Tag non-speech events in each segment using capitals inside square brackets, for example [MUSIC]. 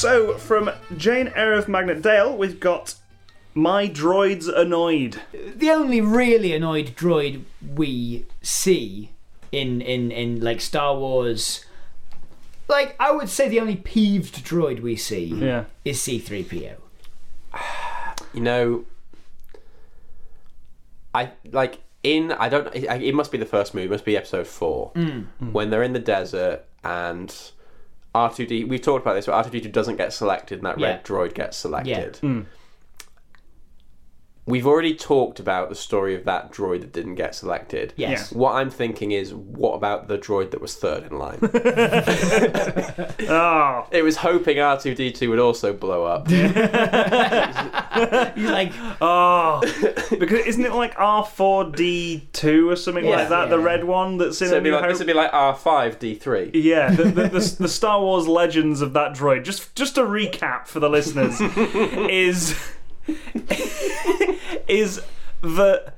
So, from Jane Eyre of Magnet Dale, we've got My Droid's Annoyed. The only really annoyed droid we see in in in like Star Wars, like I would say the only peeved droid we see Yeah. is C-3PO. [SIGHS] You know, I like in I don't. It, it must be the first movie. It must be episode four mm. when they're in the desert and R two D. We've talked about this. But R two D two doesn't get selected, and that Yeah. red droid gets selected. Hmm. We've already talked about the story of that droid that didn't get selected. Yes. What I'm thinking is, what about the droid that was third in line? [LAUGHS] Oh, it was hoping R2D2 would also blow up. [LAUGHS] You're like, oh. [LAUGHS] because isn't it like R4D2 or something Yeah. like that? The Yeah. red one that's in So A it'd be New like, Hope? this would be like R5D3. Yeah, the, the, the, the Star Wars legends of that droid. Just just a recap for the listeners is is that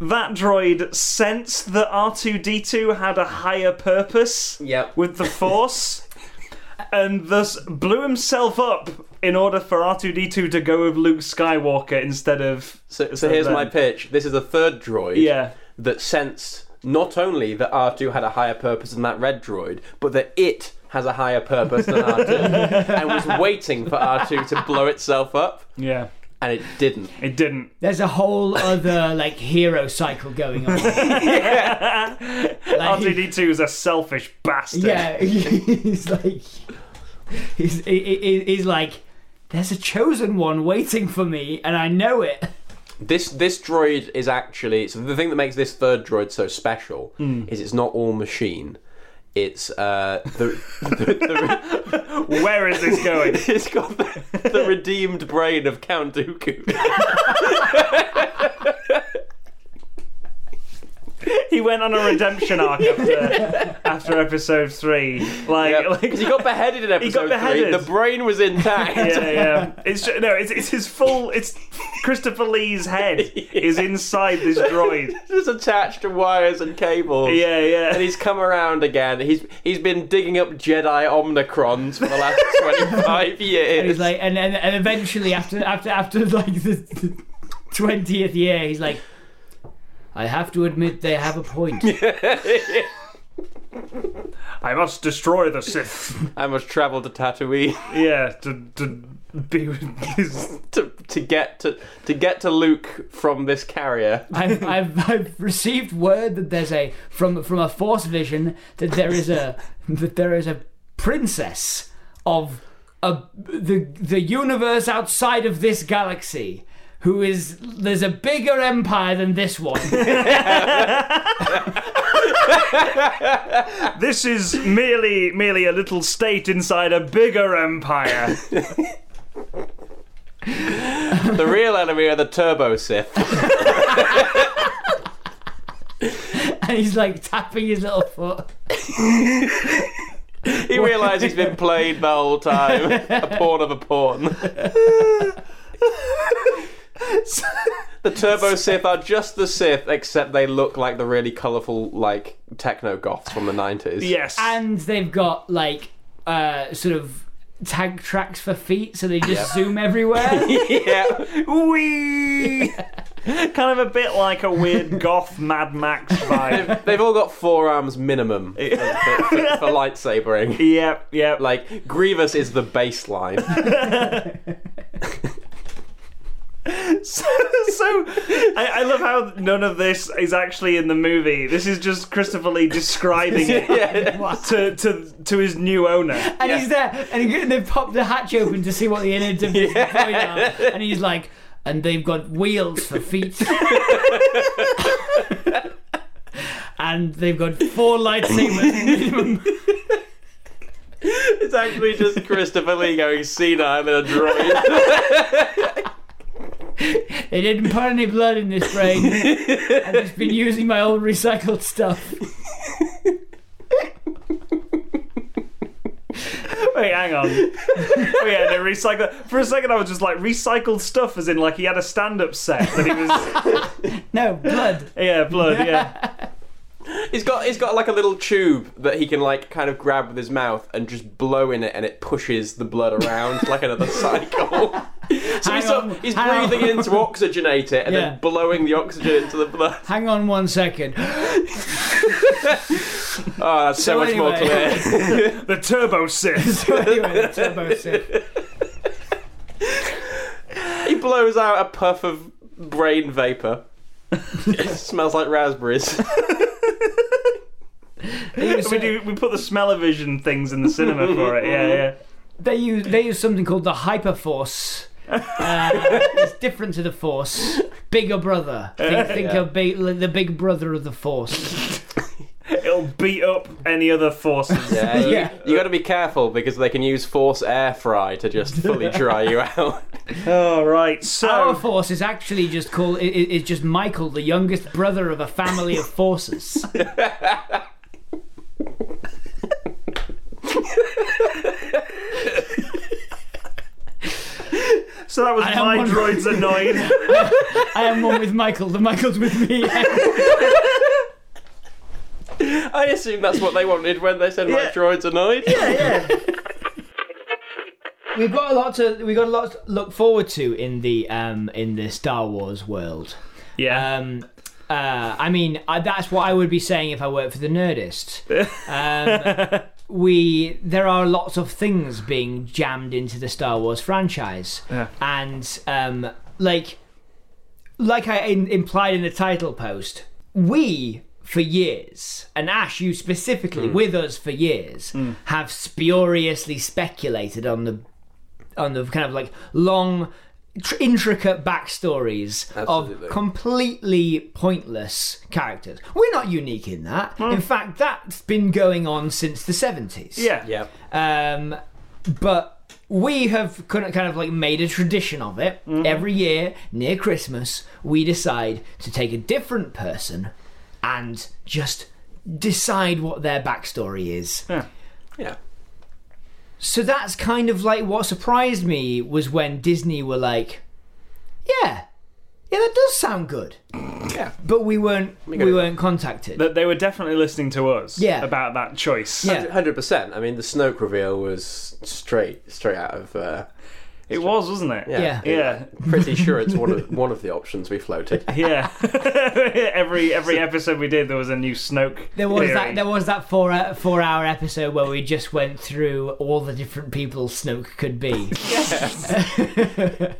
that droid sensed that R two D two had a higher purpose Yep. with the Force, [LAUGHS] and thus blew himself up in order for R two D two to go with Luke Skywalker instead of So, so here's then- my pitch. This is a third droid yeah. that sensed not only that R2 had a higher purpose than that red droid, but that it has a higher purpose than R2 [LAUGHS] and was waiting for R2 to blow itself up, Yeah, and it didn't. it didn't. there's a whole other like hero cycle going on. [LAUGHS] R two D two is a selfish bastard. Yeah, [LAUGHS] he's like, he's he, he- he's like, there's a chosen one waiting for me, and I know it. This this droid is actually so the thing that makes this third droid so special hmm. is it's not all machine. It's uh the, the, [LAUGHS] the Where is this going? [LAUGHS] it's got the, the redeemed brain of Count Dooku. [LAUGHS] [LAUGHS] he went on a redemption arc after, after episode three. Like, like Because he got beheaded in [LAUGHS] episode beheaded. three. The brain was intact. [LAUGHS] yeah, yeah. It's ju- no, it's it's his full. It's Christopher Lee's head is inside this droid. just attached to wires and cables. Yeah, yeah. And he's come around again. He's he's been digging up Jedi Omnicrons for the last twenty five years. And he's like, and, and and eventually after after after like the twentieth year, he's like, I have to admit they have a point. [LAUGHS] I must destroy the Sith. I must travel to Tatooine [LAUGHS] yeah, to to be with his. to to get to to get to Luke from this carrier. I've, [LAUGHS] I've I've received word that there's a from from a force vision that there is a that there is a princess of a the the universe outside of this galaxy who is there's a bigger empire than this one. [LAUGHS] This is merely merely a little state inside a bigger empire. The real enemy are the Turbo Sith. [LAUGHS] and he's like tapping his little foot. He realises he's been played the whole time. [LAUGHS] A pawn of a pawn. The Turbo Sith are just the Sith, except they look like the really colourful, like techno goths from the nineties. Yes. And they've got like uh sort of tag tracks for feet so they just zoom everywhere. [LAUGHS] yeah. Wee. [LAUGHS] kind of a bit like a weird goth Mad Max vibe. They've all got forearms minimum [LAUGHS] for, for, for, for lightsabering. Yep, yep. Like Grievous is the baseline. [LAUGHS] so, so I, I love how none of this is actually in the movie. This is just Christopher Lee describing [LAUGHS] it to, to to his new owner. And he's there, and he, they've popped the hatch open to see what the innards of this droid are. And he's like, and they've got wheels for feet. [LAUGHS] and they've got four lightsabers minimum. It's actually just Christopher Lee going senile in a droid. [LAUGHS] They didn't put any blood in this brain. I've just been using my old recycled stuff. Wait, hang on. oh yeah, no, recycle. For a second, I was just like recycled stuff, as in like he had a stand-up set that he was. No, blood. Yeah, blood. Yeah. [LAUGHS] He's got he's got like a little tube that he can like kind of grab with his mouth and just blow in it, and it pushes the blood around like another cycle. [LAUGHS] [LAUGHS] so Hang he's, sort on, of- he's hang breathing on. in to oxygenate it and Yeah. then blowing the oxygen into the blood. Hang on one second. Oh, [LAUGHS] that's so, So much more anyway. clear. [LAUGHS] The turbo Sith. So anyway, the turbo Sith. he blows out a puff of brain vapor. it smells like raspberries. Use, we do. We put the smell-o-vision things in the cinema for it. Yeah, yeah. they use they use something called the Hyperforce. Uh, it's different to the Force. Bigger brother. Think, think Yeah. of big, the big brother of the Force. It'll beat up any other forces. Yeah, [LAUGHS] you, Yeah. you got to be careful because they can use force air fry to just fully dry you out. [LAUGHS] Oh right. So Our Force is actually just called. It, it- it's just Michael, the youngest brother of a family of forces. [LAUGHS] so that was I my one- droids [LAUGHS] annoyed. I am one with Michael. The Michael's with me. [LAUGHS] I assume that's what they wanted when they said my Yeah. droid's annoyed. yeah. Yeah. [LAUGHS] we've got a lot to we got a lot to look forward to in the um in the Star Wars world. Yeah. Um, uh, I mean, I, that's what I would be saying if I worked for the Nerdist. Um, we there are lots of things being jammed into the Star Wars franchise, Yeah. and um, like like I in, implied in the title post, we for years, and Ash, you specifically, with us for years, have spuriously speculated on the on the kind of like long, tr- intricate backstories Absolutely. of completely pointless characters. We're not unique in that. In fact, that's been going on since the seventies. yeah. Yeah. Um, but we have kind of, kind of like made a tradition of it. Mm-hmm. Every year near Christmas, we decide to take a different person and just decide what their backstory is. Yeah. Yeah. So that's kind of like what surprised me was when Disney were like, "Yeah, yeah, that does sound good," Yeah. but we weren't get we weren't contacted. That they were definitely listening to us. Yeah. About that choice. Yeah. Hundred percent. I mean, the Snoke reveal was straight, straight out of. Uh, It was, wasn't it? yeah. Yeah. Pretty sure it's one of [LAUGHS] one of the options we floated. Yeah. [LAUGHS] every every episode we did, there was a new Snoke. There was theory. that. There was that four uh, four hour episode where we just went through all the different people Snoke could be,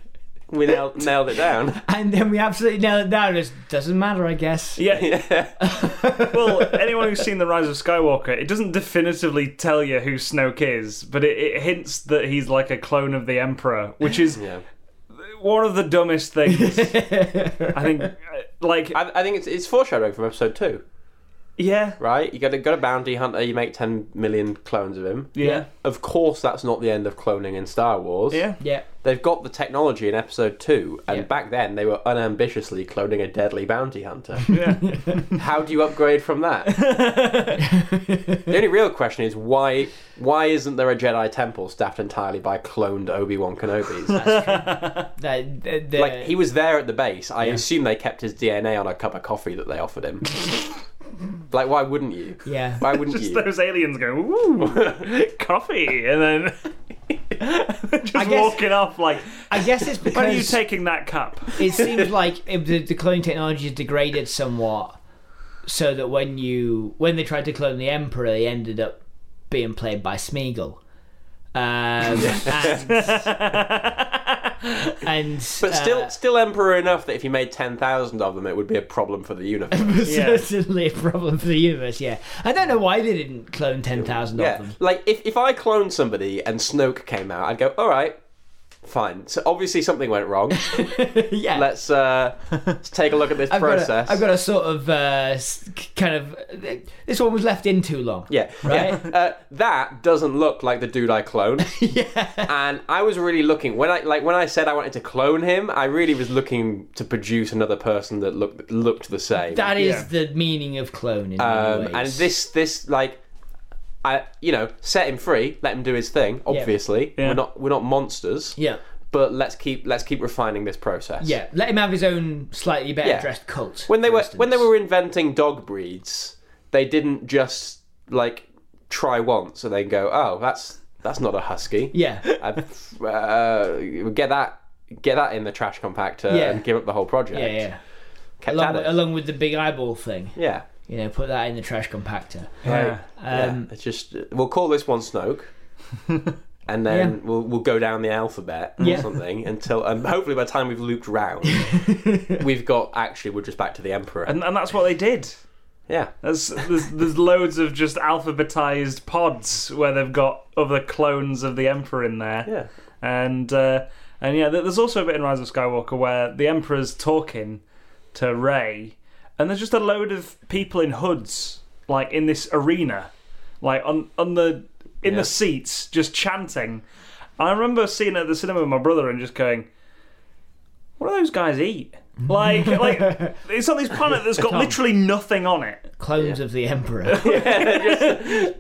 [LAUGHS] We nailed, nailed it down. [LAUGHS] and then we absolutely nailed it down. It doesn't matter, I guess. Yeah. [LAUGHS] Yeah. well, anyone who's seen The Rise of Skywalker, it doesn't definitively tell you who Snoke is, but it, it hints that he's like a clone of the Emperor, which is Yeah. one of the dumbest things. [LAUGHS] I think, uh, like, I, I think it's it's foreshadowing from episode two, yeah, right? You got a, got a bounty hunter. You make ten million clones of him. yeah, Of course, that's not the end of cloning in Star Wars. yeah. Yeah. They've got the technology in episode two, and Yeah. back then they were unambitiously cloning a deadly bounty hunter. [LAUGHS] yeah. [LAUGHS] How do you upgrade from that? [LAUGHS] the only real question is why why isn't there a Jedi temple staffed entirely by cloned Obi Wan Kenobis? The, the, the, like he was there at the base. I assume they kept his DNA on a cup of coffee that they offered him. Like why wouldn't you? yeah. Why wouldn't Just you? those aliens going, ooh, [LAUGHS] coffee, and then [LAUGHS] just guess- walking off like, I guess it's because when are you taking that cup? it seems [LAUGHS] like if the, the cloning technology has degraded somewhat, so that when you when they tried to clone the Emperor, they ended up being played by Smeagol. Um, and, [LAUGHS] and But still, uh, still emperor enough that if you made ten thousand of them, it would be a problem for the universe. [LAUGHS] Yeah. certainly a problem for the universe. Yeah, I don't know why they didn't clone ten thousand yeah, of them. like if if I cloned somebody and Snoke came out, I'd go, all right, fine. So obviously something went wrong. [LAUGHS] yeah, let's uh, let's take a look at this I've process. Got a, I've got a sort of uh, kind of this one was left in too long. Yeah, Right? yeah. Uh, that doesn't look like the dude I cloned. [LAUGHS] yeah. and I was really looking when I like when I said I wanted to clone him. I really was looking to produce another person that looked looked the same. That is Yeah. the meaning of clone in um, and this this like. I, you know, set him free, let him do his thing. Obviously, Yeah. we're not we're not monsters, yeah, but let's keep let's keep refining this process. yeah. Let him have his own slightly better Yeah. dressed cult. When they for were when they were inventing dog breeds, they didn't just like try once and then go, oh, that's that's not a husky. Yeah. I've, [LAUGHS] uh, get that get that in the trash compactor Yeah. and give up the whole project. Yeah, yeah. Kept Along, at it. along with the big eyeball thing. yeah. You know, put that in the trash compactor. Yeah. yeah. Um, It's just we'll call this one Snoke. [LAUGHS] And then we'll we'll go down the alphabet or Yeah. something until and hopefully by the time we've looped round, [LAUGHS] we've got actually we're just back to the Emperor. And, and that's what they did. yeah, There's, there's there's loads of just alphabetized pods where they've got other clones of the Emperor in there. yeah, And uh, and yeah, there's also a bit in Rise of Skywalker where the Emperor's talking to Rey, and there's just a load of people in hoods, like in this arena, like on on the in Yeah. the seats, just chanting. And I remember seeing it at the cinema with my brother and just going, "What do those guys eat?" Like, [LAUGHS] like it's on this planet that's got literally nothing on it. clones of the Emperor. [LAUGHS] Yeah.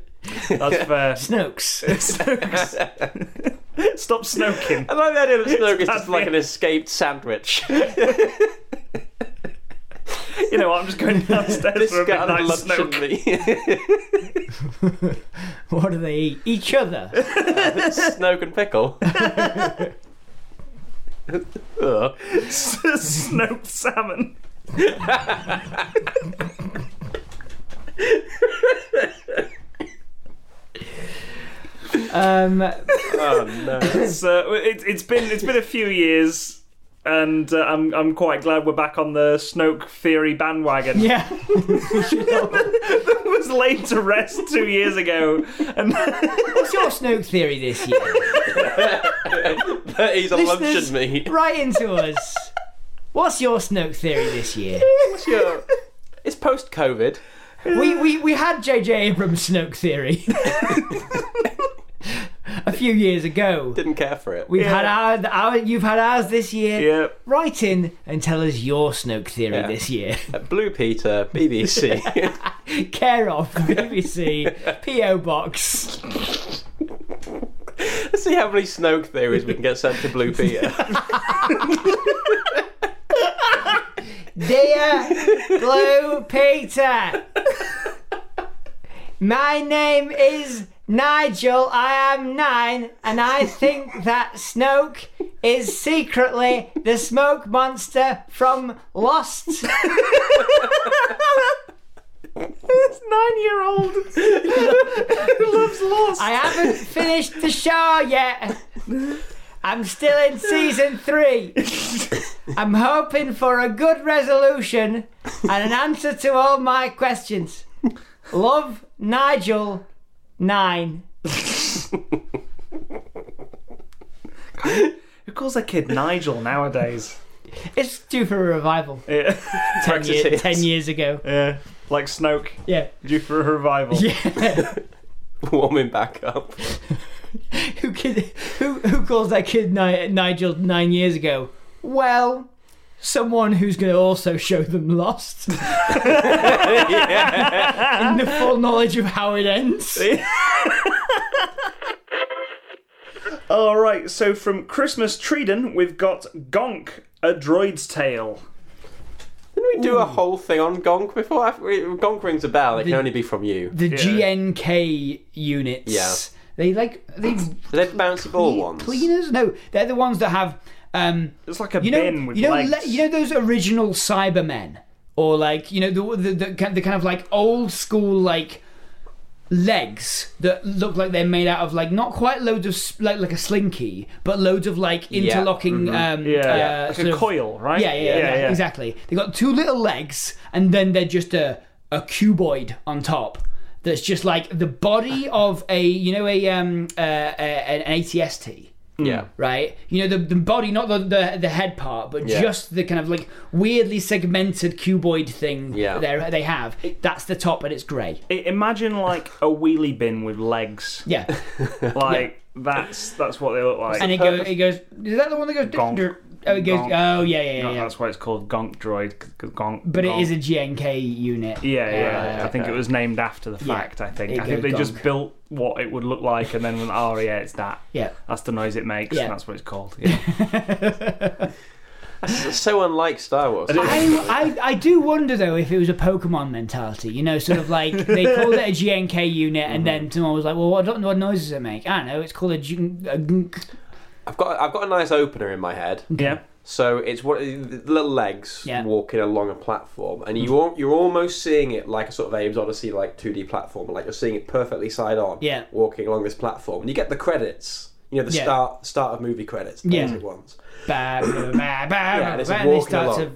That's fair. Snokes. [LAUGHS] Snokes. Stop snoking. I like the idea that Snoke is That's just like an escaped sandwich. [LAUGHS] You know what? I'm just going downstairs this for a guy midnight lunch snoke. and me. [LAUGHS] what do they eat? Each other. [LAUGHS] Snoke and pickle. Ugh. Smoked salmon. Um, Oh no. So it, it's been it's been a few years, and uh, I'm I'm quite glad we're back on the Snoke theory bandwagon. yeah. [LAUGHS] [LAUGHS] It was laid to rest two years ago, and [LAUGHS] What's your Snoke theory this year? That He's a luncheon meat. Write into us. What's your Snoke theory this year? What's your... It's post COVID. We, we, we had J.J. Abrams' Snoke theory a few years ago. Didn't care for it. We've Yeah. had our, our, you've had ours this year. yeah, Write in and tell us your Snoke theory Yeah. this year. Blue Peter, BBC. [LAUGHS] Care of BBC [LAUGHS] PO Box. Let's see how many Snoke theories we can get sent to Blue Peter. [LAUGHS] Dear Blue Peter, my name is Nigel. I am nine, and I think that Snoke is secretly the smoke monster from Lost. this nine-year-old who loves Lost. I haven't finished the show yet. I'm still in season three. I'm hoping for a good resolution and an answer to all my questions. Love, Nigel, nine. Who calls their kid Nigel nowadays? It's due for a revival. Yeah, Ten, [LAUGHS] year- Brexiteers. ten years ago. yeah, like Snoke, Yeah. due for a revival. Yeah. [LAUGHS] Warming back up. [LAUGHS] who, kid, who, who calls that kid Ni- Nigel nine years ago? Well, someone who's going to also show them Lost. [LAUGHS] [LAUGHS] in the full knowledge of how it ends. [LAUGHS] All right, so from Christmas Treeden, we've got Gonk, a droid's tale. Didn't we do a whole thing on Gonk before? I- Gonk rings a bell. It can only be from you. The Yeah. GNK units. Yeah. They like they They're bouncy ball ones. cleaners. No, they're the ones that have um, It's like a you know, bin with you know, legs. le- you know those original Cybermen, or like you know the the, the, kind- the kind of like old school like legs that look like they're made out of like not quite loads of like like a slinky, but loads of like interlocking. Um, yeah, uh, like a of- coil, right? Yeah, yeah, yeah, exactly. They got two little legs, and then they're just a a cuboid on top. That's just like the body of a you know a um uh, a, an ATST Hmm. Yeah. right? You know, the, the body, not the, the the head part, but Yeah. just the kind of like weirdly segmented cuboid thing Yeah. they they have. That's the top, and it's grey. Imagine like a wheelie bin with legs. Yeah, [LAUGHS] Like that's that's what they look like. and it goes. It goes. Is that the one that goes? Gonk. dur- Oh, it goes. Gonk. Oh, yeah, yeah, yeah. Yeah. That's why it's called Gonk Droid. 'cause Gonk. But it Gonk. is a GNK unit. Yeah, yeah. Uh, I think it was named after the Yeah. fact. I think. I think goes they just built what it would look like, and then went, oh yeah, it's that. Yeah. That's the noise it makes. Yeah. And that's what it's called. Yeah. [LAUGHS] It's so unlike Star Wars. I, I I do wonder though if it was a Pokemon mentality, you know, sort of like they called it a GNK unit, and then someone was like, "Well, what, don't what noise does it make?" I don't know. It's called a, G- a gunk. I've got I've got a nice opener in my head. Yeah. So it's what little legs Yeah. walking along a platform, and you al- you're almost seeing it like a sort of Abe's Oddysee like 2D platform, like you're seeing it perfectly side on, Yeah. walking along this platform, and you get the credits. You know the Yeah. start start of movie credits, the Yeah. basic ones, Ba, ba, ba, ba, and it's ba, and they walking start along. to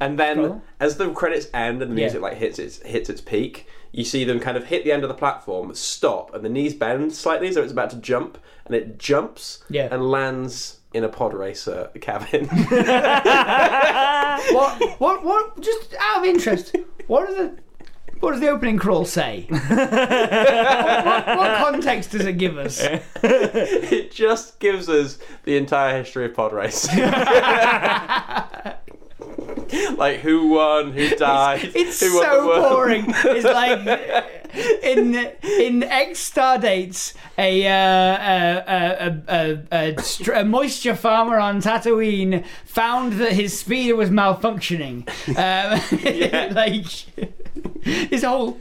and then Scroll. as the credits end and the Yeah. music like hits its hits its peak, you see them kind of hit the end of the platform, stop, and the knees bend slightly so it's about to jump, and it jumps Yeah. and lands in a pod racer cabin. [LAUGHS] what [LAUGHS] what what? Just out of interest, what are the what does the opening crawl say? what, [LAUGHS] what, what context does it give us? it just gives us the entire history of pod racing. Like who won, who died, It's the so boring. It's like [LAUGHS] in in X star dates, a, uh, a, a, a, a, str- a moisture farmer on Tatooine found that his speeder was malfunctioning. Um, [LAUGHS] like his whole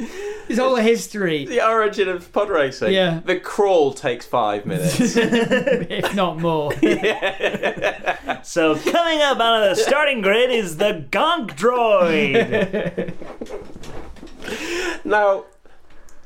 his whole history, The origin of pod racing. Yeah. The crawl takes five minutes. [LAUGHS] if not more. [LAUGHS] Yeah. So coming up out of the starting grid is the Gonk Droid. now,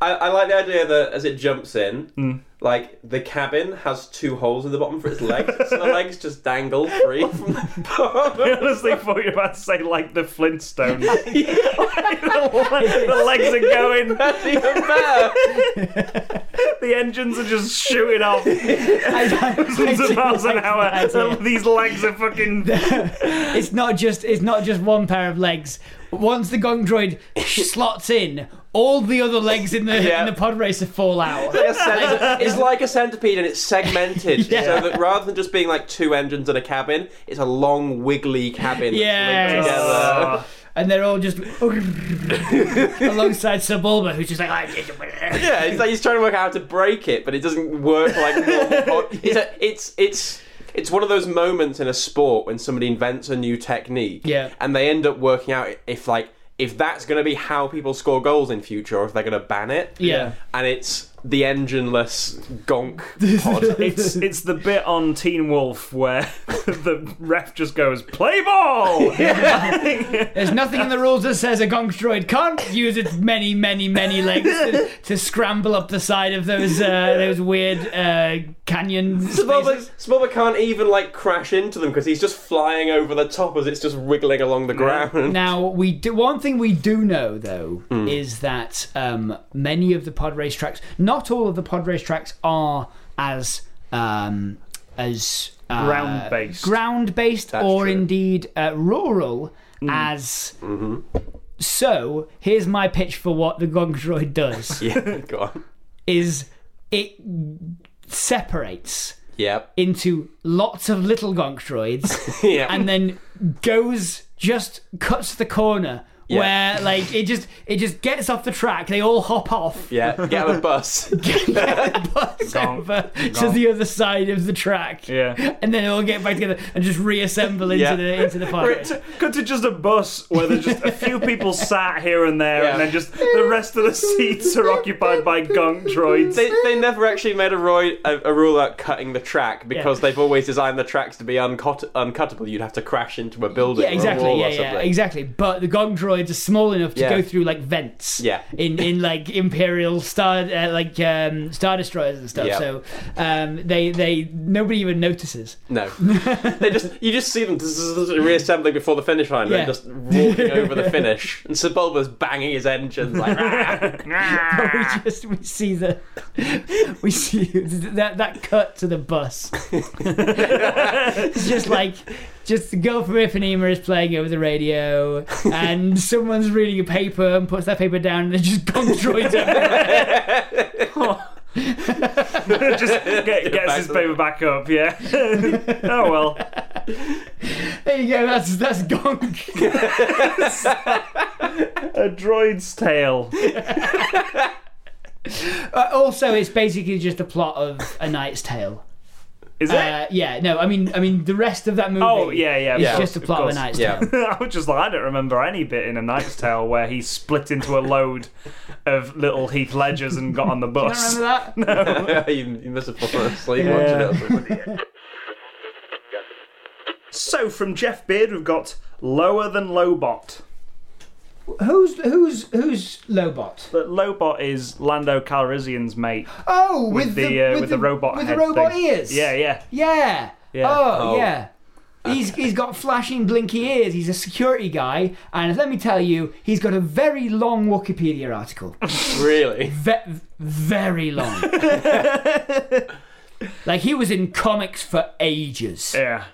I, I like the idea that as it jumps in, Mm. like the cabin has two holes in the bottom for its legs, so the [LAUGHS] legs just dangle free from the [LAUGHS] bottom. I honestly thought you were about to say like the Flintstones. [LAUGHS] the legs are going, That's even better. the engines are just shooting off hundreds of miles an hour. Idea. These legs are fucking. It's not just it's not just one pair of legs. Once the Gonk droid slots in, all the other legs in the Yeah. in the pod racer fall out. Like a it's like a centipede and it's segmented [LAUGHS] Yeah. so that rather than just being like two engines and a cabin, it's a long wiggly cabin that's Yes. linked together. Oh, and they're all just [LAUGHS] alongside Sebulba, who's just like, Yeah, it's like he's trying to work out how to break it, but it doesn't work like [LAUGHS] normal. pod- It's a, it's it's it's one of those moments in a sport when somebody invents a new technique, Yeah. and they end up working out if like if that's going to be how people score goals in future, or if they're going to ban it. yeah. and it's the engineless gonk pod. [LAUGHS] it's it's the bit on Teen Wolf where [LAUGHS] the ref just goes play ball. [LAUGHS] There's nothing in the rules that says a Gonk droid can't use its many, many, many legs to, to scramble up the side of those uh, those weird uh, canyon Smolber, spaces. Can't even like crash into them because he's just flying over the top as it's just wiggling along the ground. Now we do one thing we do know though Hmm. is that um, many of the pod race tracks, not all of the pod race tracks, are as um, as uh, Ground-based. ground based, That's or true. Indeed uh, rural as. Mm-hmm. So here's my pitch for what the Gonk Droid does: [LAUGHS] Yeah, go on. is it separates Yep. into lots of little Gonk droids [LAUGHS] Yeah. and then goes just cuts the corner Yeah. where like it just it just gets off the track they all hop off yeah. Get on a bus. [LAUGHS] get the bus Gonk. over to Gonk. the other side of the track Yeah. and then they all get back together and just reassemble into Yeah. the into the Or pod it- Cut to just a bus where there's just a few people sat here and there, Yeah. and then just the rest of the seats are occupied by gunk droids. They, they never actually made a, roi- a, a rule about cutting the track because Yeah. they've always designed the tracks to be uncut- uncuttable. You'd have to crash into a building. yeah, or a exactly. wall Yeah, or yeah, something. exactly. But the Gonk droids are small enough to Yeah. go through like vents. Yeah. In in [LAUGHS] like imperial star uh, like um, star destroyers and stuff. Yeah. So um, they they nobody even notices. No, [LAUGHS] they just you just see them reassembling before the finish line, Yeah. and just walking over the [LAUGHS] finish, and Sebulba's banging his engines like. We just we see the we see that that cut to the bus. it's just like just the girl from Ipanema is playing over the radio, [LAUGHS] and someone's reading a paper and puts that paper down, and then just [LAUGHS] Gonk droids [LAUGHS] everywhere. just get, gets his to paper back up. Yeah. oh well. There you go. That's that's Gonk. A droid's tale. Uh, also, it's basically just a plot of A Knight's Tale. Is it? Uh, yeah, no, I mean, I mean, the rest of that movie. Oh, yeah, yeah, of Is just a plot of, a course. Knight's Yeah. Tale. [LAUGHS] I was just like, I don't remember any bit in A Knight's Tale where he split into a load of little Heath Ledgers and got on the You don't bus. remember that? [LAUGHS] No. [LAUGHS] you, you must have fallen asleep Yeah. watching it. So from Jeff Beard, we've got Lower Than Lobot. Who's who's who's Lobot? But Lobot is Lando Calrissian's mate Oh, with, with, the, uh, with, the, robot with head the robot thing. ears. Yeah, yeah. Yeah. Yeah. Oh, Oh. yeah. He's, he's got flashing blinky ears. He's a security guy, and let me tell you, he's got a very long Wikipedia article. [LAUGHS] really? Ve- very long. [LAUGHS] like he was in comics for ages, Yeah.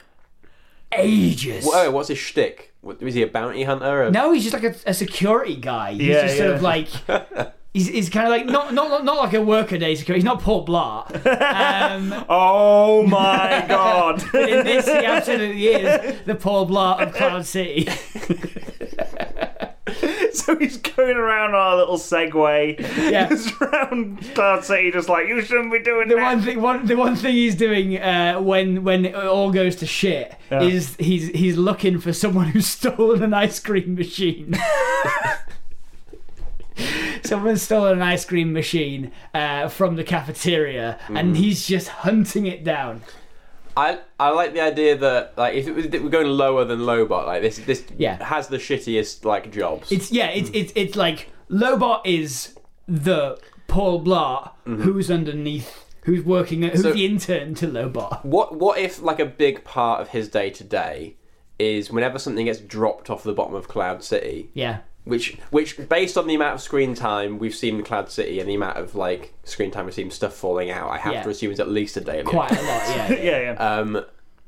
ages. Whoa, what's his shtick? What- Was he a bounty hunter? Or... No, he's just like a, a security guy. He's Yeah, just sort of like [LAUGHS] he's, he's kind of like not not not like a workaday security. He's not Paul Blart. Um, [LAUGHS] Oh my [LAUGHS] god. in this, he absolutely is the Paul Blart of Cloud City. [LAUGHS] so he's going around on a little Segway. Yeah. Just around Cloud City, just like, you shouldn't be doing The that. one thing, one, the one thing he's doing uh, when when it all goes to shit Yeah. is he's he's looking for someone who's [LAUGHS] stolen an ice cream machine. [LAUGHS] Someone's stolen an ice cream machine uh, from the cafeteria, Mm. and he's just hunting it down. I I like the idea that like if it was, we're going lower than Lobot, like this this Yeah. has the shittiest like jobs. It's yeah, it's it's it's like Lobot is the Paul Blart mm-hmm. who's underneath, who's working, who's So- the intern to Lobot. What what if like a big part of his day to day is whenever something gets dropped off the bottom of Cloud City, Yeah, which which based on the amount of screen time we've seen in Cloud City and the amount of like screen time we've seen stuff falling out, I have Yeah. to assume it's at least a daily. quite a lot. Yeah, [LAUGHS] yeah, yeah. Um,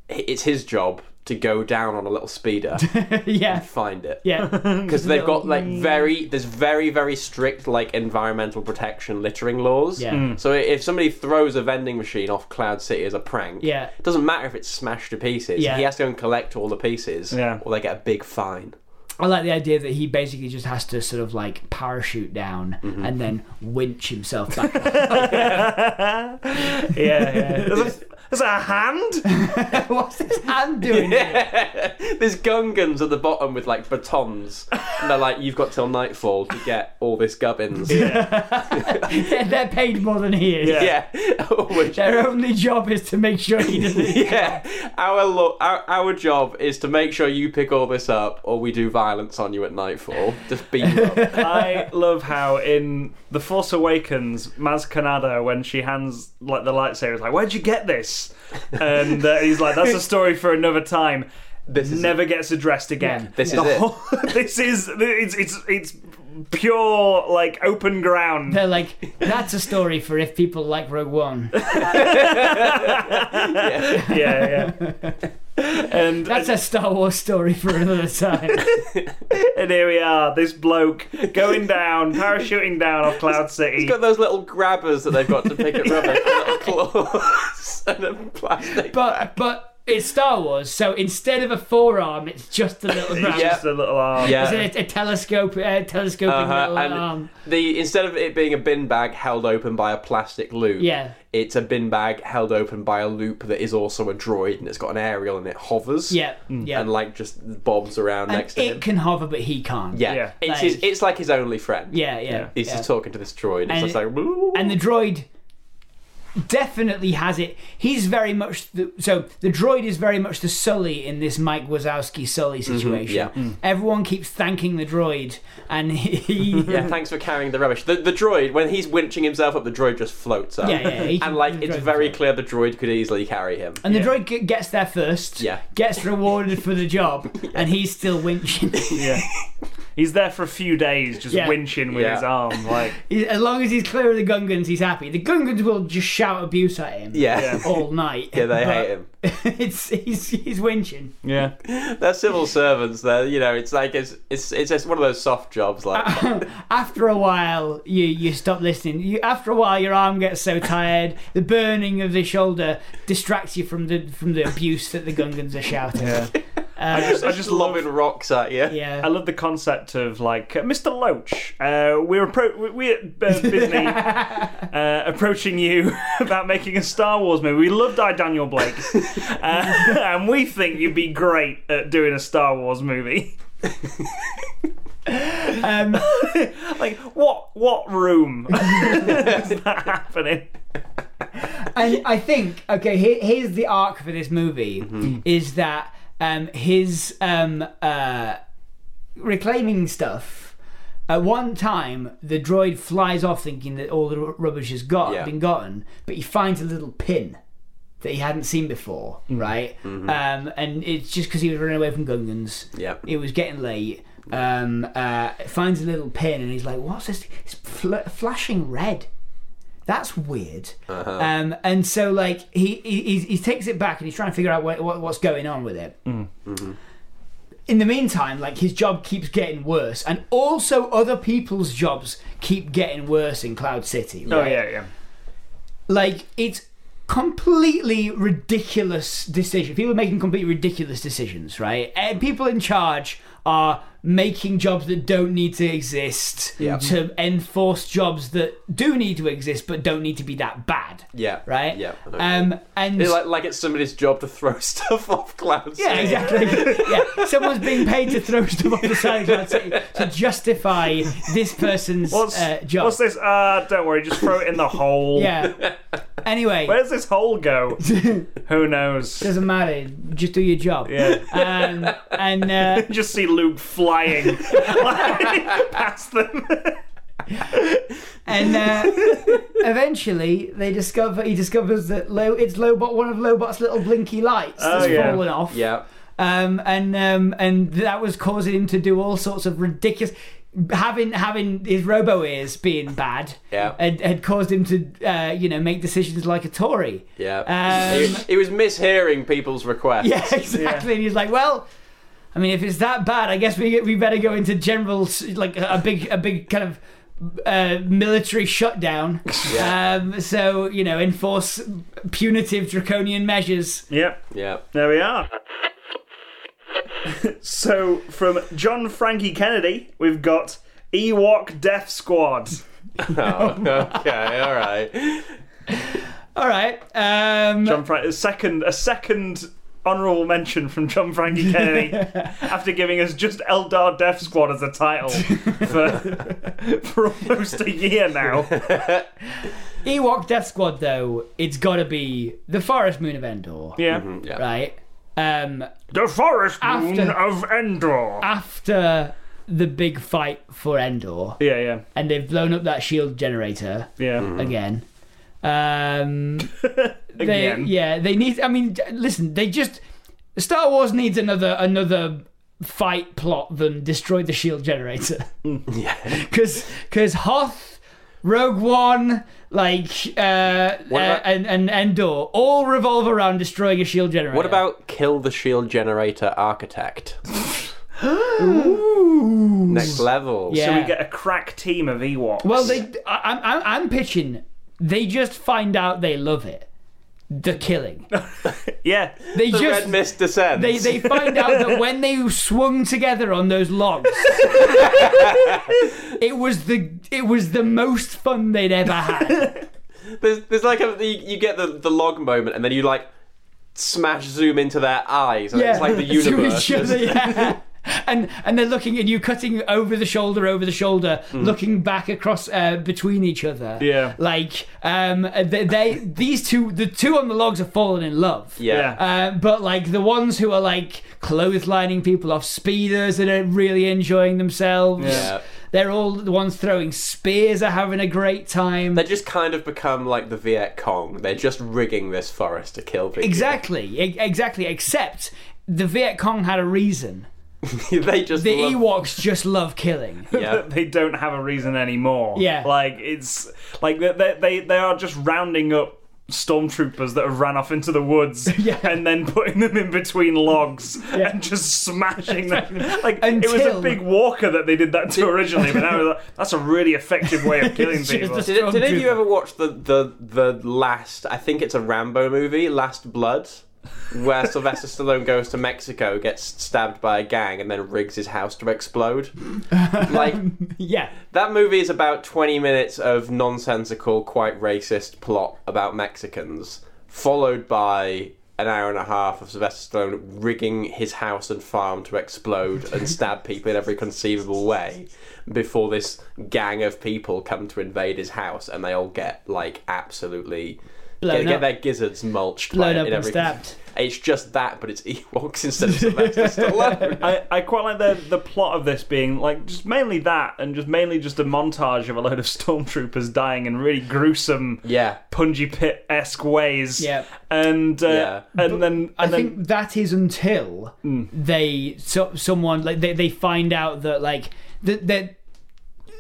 it's his job to go down on a little speeder [LAUGHS] yeah, and find it. yeah. [LAUGHS] because they've got like very there's very very strict like environmental protection littering laws Yeah. Mm. so if somebody throws a vending machine off cloud city as a prank Yeah. it doesn't matter if it's smashed to pieces Yeah. he has to go and collect all the pieces Yeah. or they get a big fine I like the idea that he basically just has to sort of like parachute down Mm-hmm. and then winch himself back. [LAUGHS] up. yeah, yeah. There's a, there's a hand? [LAUGHS] What's his hand doing? here? [LAUGHS] there's gungans at the bottom with like batons and they're like you've got till nightfall to get all this gubbins they're, [LAUGHS] they're paid more than he is. Yeah. yeah Which- Their only job is to make sure he doesn't. yeah, our, lo- our our job is to make sure you pick all this up, or we do violence on you at nightfall. Just beat you up. I love how in The Force Awakens, Maz Kanata, when she hands like the lightsaber, is like, "Where'd you get this?" And uh, he's like, "That's a story for another time." This is Never gets addressed again. This The is it. whole- [LAUGHS] this is it's it's it's pure like open ground. They're like, that's a story for if people like Rogue One. [LAUGHS] yeah, yeah. [LAUGHS] [LAUGHS] And That's a Star Wars story for another time. [LAUGHS] and here we are, this bloke going down, parachuting down off Cloud City. He's got those little grabbers that they've got to pick at rubbish, little claws [LAUGHS] and a plastic. But but it's Star Wars, so instead of a forearm, it's just a little [LAUGHS] grab. Yeah. Just a little arm. Yeah. It's a, a telescope, uh, telescoping Uh-huh, little and arm. the instead of it being a bin bag held open by a plastic loop, Yeah. it's a bin bag held open by a loop that is also a droid and it's got an aerial and it hovers. Yeah, yeah. And like just bobs around And next to it him. can hover, but he can't. yeah. Yeah. It's Like- his, it's like his only friend. yeah, yeah. He's yeah. just talking to this droid. It's And- just like and the droid definitely has it. He's very much the, so the droid is very much the Sully in this Mike Wazowski Sully mm-hmm, situation. yeah. Mm. Everyone keeps thanking the droid, and he. [LAUGHS] Yeah, thanks for carrying the rubbish. The, the droid, when he's winching himself up, the droid just floats up. Yeah, yeah, he [LAUGHS] can- and like, it's very clear the droid could easily carry him. And the Yeah. droid ge- gets there first, Yeah. gets rewarded for the job, [LAUGHS] and he's still winching. Yeah. He's there for a few days, just Yeah. winching with Yeah. his arm, like [LAUGHS] He- as long as he's clear of the Gungans, he's happy. The Gungans will just shout abuse at him Yeah. Yeah. all night. Yeah, they but hate him. [LAUGHS] It's he's he's winching. yeah. They're civil servants. They're, you know, it's like it's it's it's just one of those soft jobs. Like, [LAUGHS] After a while, you you stop listening. You, after a while, your arm gets so tired, the burning of the shoulder distracts you from the from the abuse that the Gungans are shouting. Yeah. Uh, I just, I just just love lobbing rocks at you. yeah. I love the concept of like uh, Mr. Loach. Uh, we're appro- we- we at uh, Disney. [LAUGHS] uh, approaching you [LAUGHS] about making a Star Wars movie. We love I, Daniel Blake, [LAUGHS] uh, and we think you'd be great at doing a Star Wars movie. Um, Like, what what room is that happening? and I think okay, here, here's the arc for this movie: is that um, his um, uh, reclaiming stuff. At one time, the droid flies off thinking that all the r- rubbish has got Yeah. been gotten, but he finds a little pin that he hadn't seen before, right? Um, and it's just because he was running away from Gungans. Yeah. It was getting late. Um, uh, finds a little pin and he's like, "What's this? It's fl- flashing red. That's weird." Uh-huh. Um, and so like he, he he he takes it back and he's trying to figure out what, what what's going on with it. In the meantime, like his job keeps getting worse, and also other people's jobs keep getting worse in Cloud City. Oh yeah, yeah. like it's completely ridiculous decision. People are making completely ridiculous decisions, right? And people in charge are making jobs that don't need to exist Yeah. to enforce jobs that do need to exist but don't need to be that bad, Yeah. right? Yeah. Um, and It's like, like it's somebody's job to throw [LAUGHS] stuff off clouds. yeah, exactly. [LAUGHS] yeah, someone's being paid to throw stuff off the side of Cloud City to justify this person's What's uh, job. what's this? Uh, don't worry, just throw it in the hole. yeah. Anyway, [LAUGHS] Where's this hole go? Who knows? doesn't matter. Just do your job. Yeah. Um, and uh, Just see Luke flying [LAUGHS] past them. and uh, eventually they discover he discovers that Lo, it's Lobot one of Lobot's little blinky lights Oh, that's yeah. fallen off. Yeah. Um, and um, and that was causing him to do all sorts of ridiculous. Having having his robo ears being bad Yeah. had, had caused him to uh, you know make decisions like a Tory. Yeah. Um, he, he was mishearing people's requests. [LAUGHS] Yeah, exactly. And he's like, well, I mean, if it's that bad, I guess we we better go into general like a, a big a big kind of uh, military shutdown. [LAUGHS] Yeah. Um, so you know, enforce punitive draconian measures. Yep. Yeah. There we are. [LAUGHS] so from John Frankie Kennedy, we've got Ewok Death Squad. [LAUGHS] Oh, okay. All right. All right. Um, John Frank, a second, a second honourable mention from John Frankie Kennedy [LAUGHS] after giving us just Eldar Death Squad as a title for [LAUGHS] for almost a year now. [LAUGHS] Ewok Death Squad, though, it's got to be the Forest Moon of Endor, Yeah, Yeah. right? Um, the Forest Moon After- of Endor. after the big fight for Endor, Yeah, yeah, and they've blown up that shield generator. yeah. again. Um, [LAUGHS] they, Again. yeah, they need. I mean, listen, they just Star Wars needs another another fight plot than destroy the shield generator Yeah. [LAUGHS] because because Hoth, Rogue One, like uh, What uh, about- and and Endor all revolve around destroying a shield generator. What about kill the shield generator architect? [GASPS] Ooh. Next level. Yeah. So we get a crack team of Ewoks. Well, they. I, I'm I'm I'm pitching. They just find out they love it. The killing. [LAUGHS] yeah, They The just red mist descends. They they find out that when they swung together on those logs, [LAUGHS] it was the it was the most fun they'd ever had. [LAUGHS] There's, there's like a you, you get the, the log moment, and then you like smash zoom into their eyes, and it's like the universe. other, yeah. And and they're looking at you, cutting over the shoulder, over the shoulder, looking back across uh, between each other. Yeah. like um, they, they these two, the two on the logs have fallen in love. yeah. Uh, but like the ones who are like clotheslining people off speeders and are really enjoying themselves. Yeah. They're all the ones throwing spears are having a great time. They just kind of become like the Viet Cong. They're just rigging this forest to kill people. Exactly, exactly. Except the Viet Cong had a reason. [LAUGHS] they just The love- Ewoks just love killing. [LAUGHS] Yeah. [LAUGHS] they don't have a reason anymore. Yeah. like it's like they they they, they are just rounding up stormtroopers that have ran off into the woods Yeah. and then putting them in between logs and just smashing them. Like it was a big walker that they did that to originally, but now like, that's a really effective way of killing people. Did, did any of you ever watch the, the the last? I think it's a Rambo movie, Last Blood. Where Sylvester Stallone goes to Mexico, gets stabbed by a gang, and then rigs his house to explode. [LAUGHS] like Yeah. that movie is about twenty minutes of nonsensical, quite racist plot about Mexicans, followed by an hour and a half of Sylvester Stallone rigging his house and farm to explode and [LAUGHS] stab people in every conceivable way before this gang of people come to invade his house and they all get like absolutely Blown get, get their gizzards mulched by Blown it up and every stabbed. it's just that but it's Ewoks instead of Sylvester Stallone [LAUGHS] [LAUGHS] I, I quite like the the plot of this being like just mainly that and just mainly just a montage of a load of stormtroopers dying in really gruesome yeah punji pit esque ways. Yeah. And uh, Yeah. and then and I then, think that is until they so, someone like they, they find out that like the the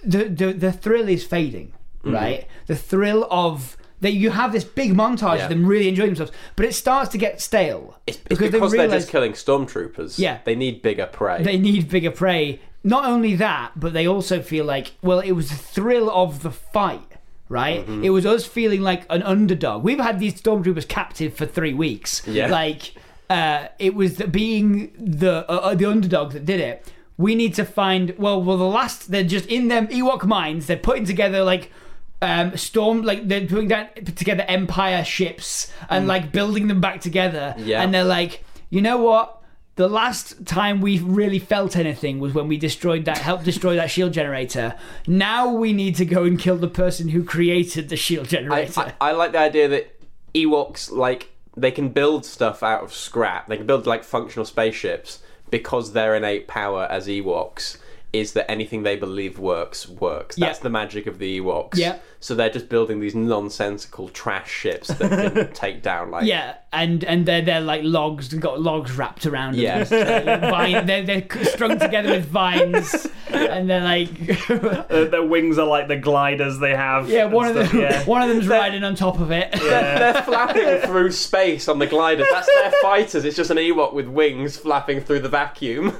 the the, the thrill is fading, right? The thrill of that you have this big montage Yeah. of them really enjoying themselves, but it starts to get stale it's because, they they're realize just killing stormtroopers Yeah. they need bigger prey they need bigger prey. Not only that, but they also feel like well, it was the thrill of the fight. Right, Mm-hmm. it was us feeling like an underdog. We've had these stormtroopers captive for three weeks. Yeah. like uh, it was the, being the uh, uh, the underdog that did it. We need to find well, well, the last they're just in them Ewok minds. They're putting together like um, storm, like they're putting down, together Empire ships and like building them back together. Yeah. and they're like, you know what? The last time we really felt anything was when we destroyed that, helped destroy that shield generator. Now we need to go and kill the person who created the shield I, generator. I, I like the idea that Ewoks like they can build stuff out of scrap. They can build like functional spaceships because their innate power as Ewoks is that anything they believe works works. That's Yeah. the magic of the Ewoks. Yeah. So they're just building these nonsensical trash ships that can [LAUGHS] take down like yeah, and and they're they're like logs. They've got logs wrapped around. them. Yeah. [LAUGHS] Vine, they're they're strung together with vines, and they're like, [LAUGHS] uh, their wings are like the gliders they have. yeah, one of stuff, them, yeah. one of them's riding on top of it. They're, they're flapping through space on the gliders. That's their fighters. It's just an Ewok with wings flapping through the vacuum.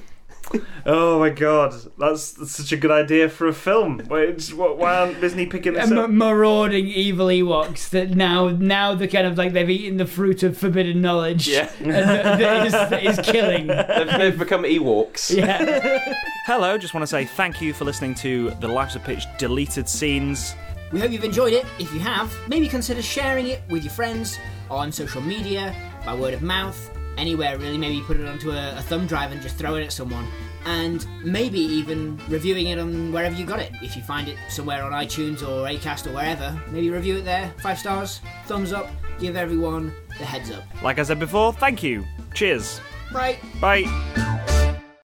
[LAUGHS] Oh my god, that's, that's such a good idea for a film. Wait, why aren't Disney picking this M- up? marauding evil Ewoks that now now they're kind of like they've eaten the fruit of forbidden knowledge. Yeah. and that, that, is, that is killing. [LAUGHS] They've, they've become Ewoks. Yeah. [LAUGHS] Hello, just want to say thank you for listening to the Lives of Pitch deleted scenes. We hope you've enjoyed it. If you have, maybe consider sharing it with your friends on social media, by word of mouth, anywhere really. Maybe put it onto a, a thumb drive and just throw it at someone. And maybe even reviewing it on wherever you got it. If you find it somewhere on iTunes or Acast or wherever, maybe review it there. Five stars, thumbs up, give everyone the heads up. Like I said before, thank you. Cheers. Right. Bye.